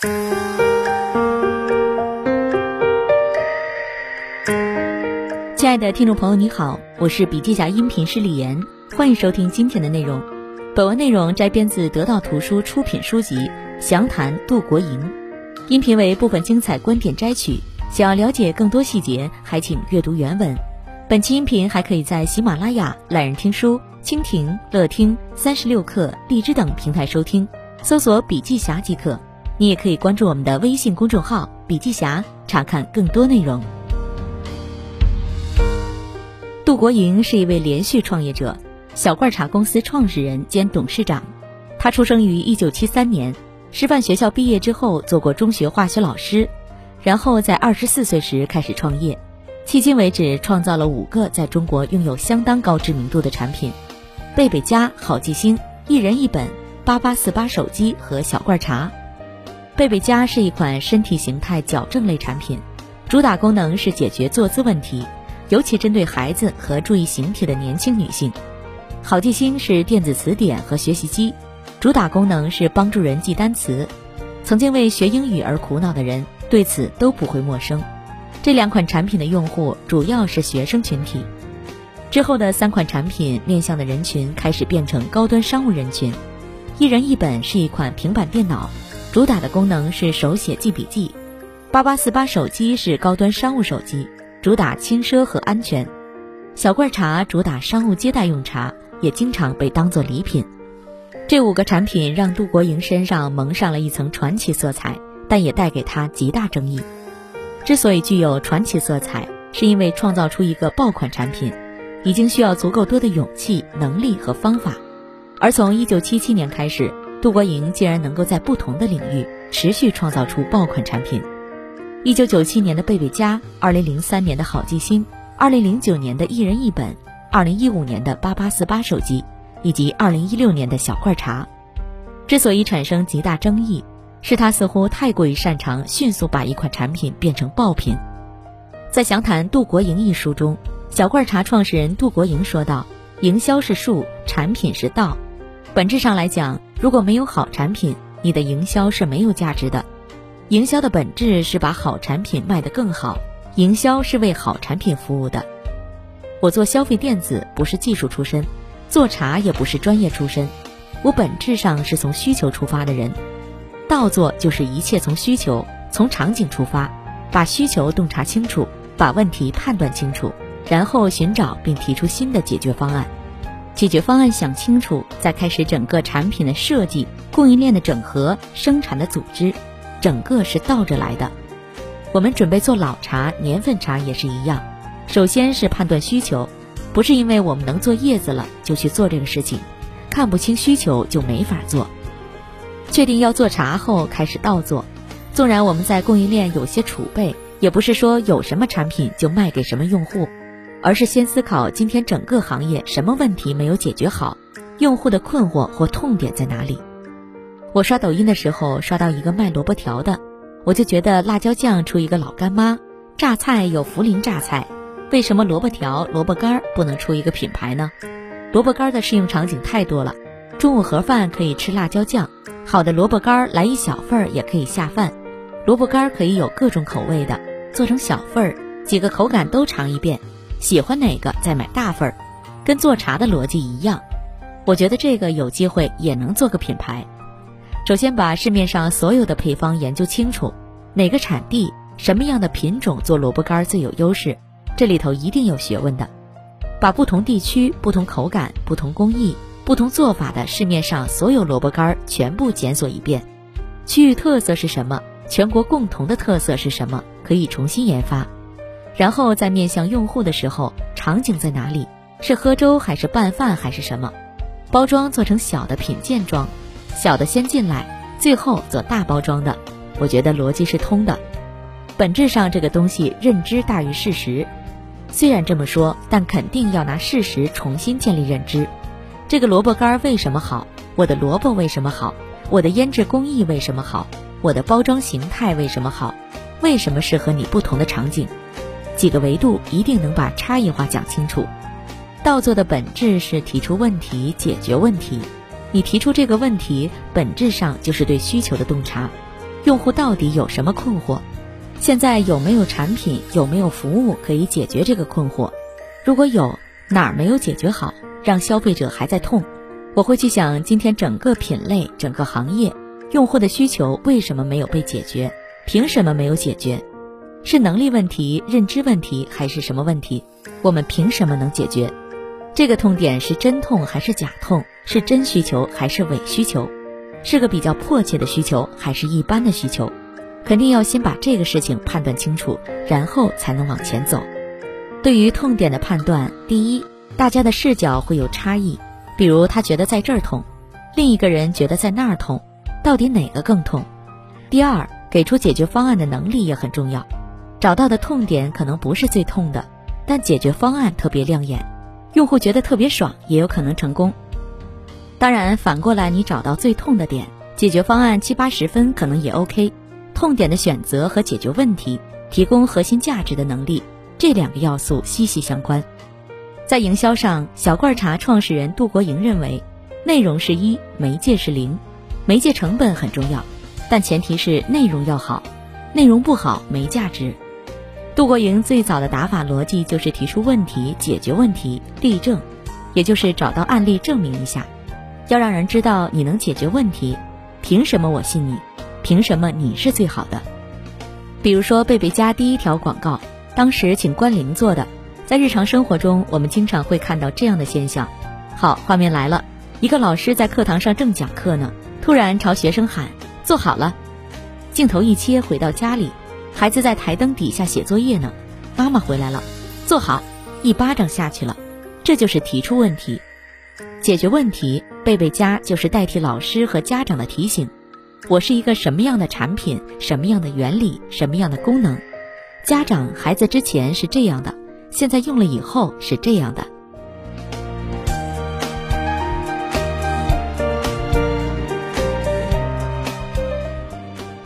亲爱的听众朋友，你好，我是笔记侠音频师李岩，欢迎收听今天的内容。本文内容摘编自得到图书出品书籍《详谈杜国营》，音频为部分精彩观点摘取。想要了解更多细节，还请阅读原文。本期音频还可以在喜马拉雅、懒人听书、蜻蜓、乐听、三十六课、荔枝等平台收听，搜索“笔记侠”即可。你也可以关注我们的微信公众号“笔记侠”，查看更多内容。杜国营是一位连续创业者，小罐茶公司创始人兼董事长。他出生于一九七三年，师范学校毕业之后做过中学化学老师，然后在二十四岁时开始创业，迄今为止创造了五个在中国拥有相当高知名度的产品：贝贝佳、好记星、一人一本、八八四八手机和小罐茶。贝贝佳是一款身体形态矫正类产品，主打功能是解决坐姿问题。尤其针对孩子和注意形体的年轻女性，好记星是电子词典和学习机，主打功能是帮助人记单词。曾经为学英语而苦恼的人对此都不会陌生。这两款产品的用户主要是学生群体。之后的三款产品面向的人群开始变成高端商务人群。一人一本是一款平板电脑，主打的功能是手写记笔记。八八四八手机是高端商务手机。主打轻奢和安全，小罐茶主打商务接待用茶，也经常被当做礼品。这五个产品让杜国营身上蒙上了一层传奇色彩，但也带给他极大争议。之所以具有传奇色彩，是因为创造出一个爆款产品，已经需要足够多的勇气、能力和方法。而从1977年开始，杜国营竟然能够在不同的领域持续创造出爆款产品。一九九七年的贝贝佳，二零零三年的好记星，二零零九年的一人一本，二零一五年的八八四八手机，以及二零一六年的小罐茶，之所以产生极大争议，是他似乎太过于擅长迅速把一款产品变成爆品。在详谈杜国营一书中，小罐茶创始人杜国营说道：“营销是术，产品是道。本质上来讲，如果没有好产品，你的营销是没有价值的。”营销的本质是把好产品卖得更好，营销是为好产品服务的。我做消费电子不是技术出身，做茶也不是专业出身，我本质上是从需求出发的人。倒做就是一切从需求、从场景出发，把需求洞察清楚，把问题判断清楚，然后寻找并提出新的解决方案。解决方案想清楚，再开始整个产品的设计、供应链的整合、生产的组织。整个是倒着来的，我们准备做老茶、年份茶也是一样。首先是判断需求，不是因为我们能做叶子了就去做这个事情，看不清需求就没法做。确定要做茶后开始倒做，纵然我们在供应链有些储备，也不是说有什么产品就卖给什么用户，而是先思考今天整个行业什么问题没有解决好，用户的困惑或痛点在哪里。我刷抖音的时候刷到一个卖萝卜条的，我就觉得辣椒酱出一个老干妈，榨菜有涪陵榨菜，为什么萝卜条、萝卜干不能出一个品牌呢？萝卜干的适用场景太多了，中午盒饭可以吃辣椒酱，好的萝卜干来一小份儿也可以下饭，萝卜干可以有各种口味的，做成小份儿，几个口感都尝一遍，喜欢哪个再买大份儿，跟做茶的逻辑一样，我觉得这个有机会也能做个品牌。首先把市面上所有的配方研究清楚，哪个产地、什么样的品种做萝卜干最有优势，这里头一定有学问的。把不同地区、不同口感、不同工艺、不同做法的市面上所有萝卜干全部检索一遍，区域特色是什么？全国共同的特色是什么？可以重新研发。然后在面向用户的时候，场景在哪里？是喝粥还是拌饭还是什么？包装做成小的品鉴装。小的先进来，最后做大包装的，我觉得逻辑是通的。本质上这个东西认知大于事实，虽然这么说，但肯定要拿事实重新建立认知。这个萝卜干为什么好？我的萝卜为什么好？我的腌制工艺为什么好？我的包装形态为什么好？为什么适合你不同的场景？几个维度一定能把差异化讲清楚。倒做的本质是提出问题，解决问题。你提出这个问题，本质上就是对需求的洞察。用户到底有什么困惑？现在有没有产品、有没有服务可以解决这个困惑？如果有，哪儿没有解决好，让消费者还在痛？我会去想，今天整个品类、整个行业，用户的需求为什么没有被解决？凭什么没有解决？是能力问题、认知问题，还是什么问题？我们凭什么能解决？这个痛点是真痛还是假痛？是真需求还是伪需求？是个比较迫切的需求还是一般的需求？肯定要先把这个事情判断清楚，然后才能往前走。对于痛点的判断，第一，大家的视角会有差异，比如他觉得在这儿痛，另一个人觉得在那儿痛，到底哪个更痛？第二，给出解决方案的能力也很重要，找到的痛点可能不是最痛的，但解决方案特别亮眼，用户觉得特别爽，也有可能成功。当然，反过来你找到最痛的点，解决方案七八十分可能也 OK。痛点的选择和解决问题，提供核心价值的能力。这两个要素息息相关，在营销上，小罐茶创始人杜国营认为，内容是一，媒介是零，媒介成本很重要，但前提是内容要好，内容不好没价值。杜国营最早的打法逻辑就是提出问题、解决问题、例证，也就是找到案例证明一下，要让人知道你能解决问题，凭什么我信你？凭什么你是最好的？比如说贝贝家第一条广告。当时请关灵做的，在日常生活中，我们经常会看到这样的现象。好，画面来了，一个老师在课堂上正讲课呢，突然朝学生喊：“坐好了。”镜头一切回到家里，孩子在台灯底下写作业呢，妈妈回来了，坐好，一巴掌下去了。这就是提出问题，解决问题。贝贝家就是代替老师和家长的提醒：我是一个什么样的产品，什么样的原理，什么样的功能。家长，孩子之前是这样的，现在用了以后是这样的。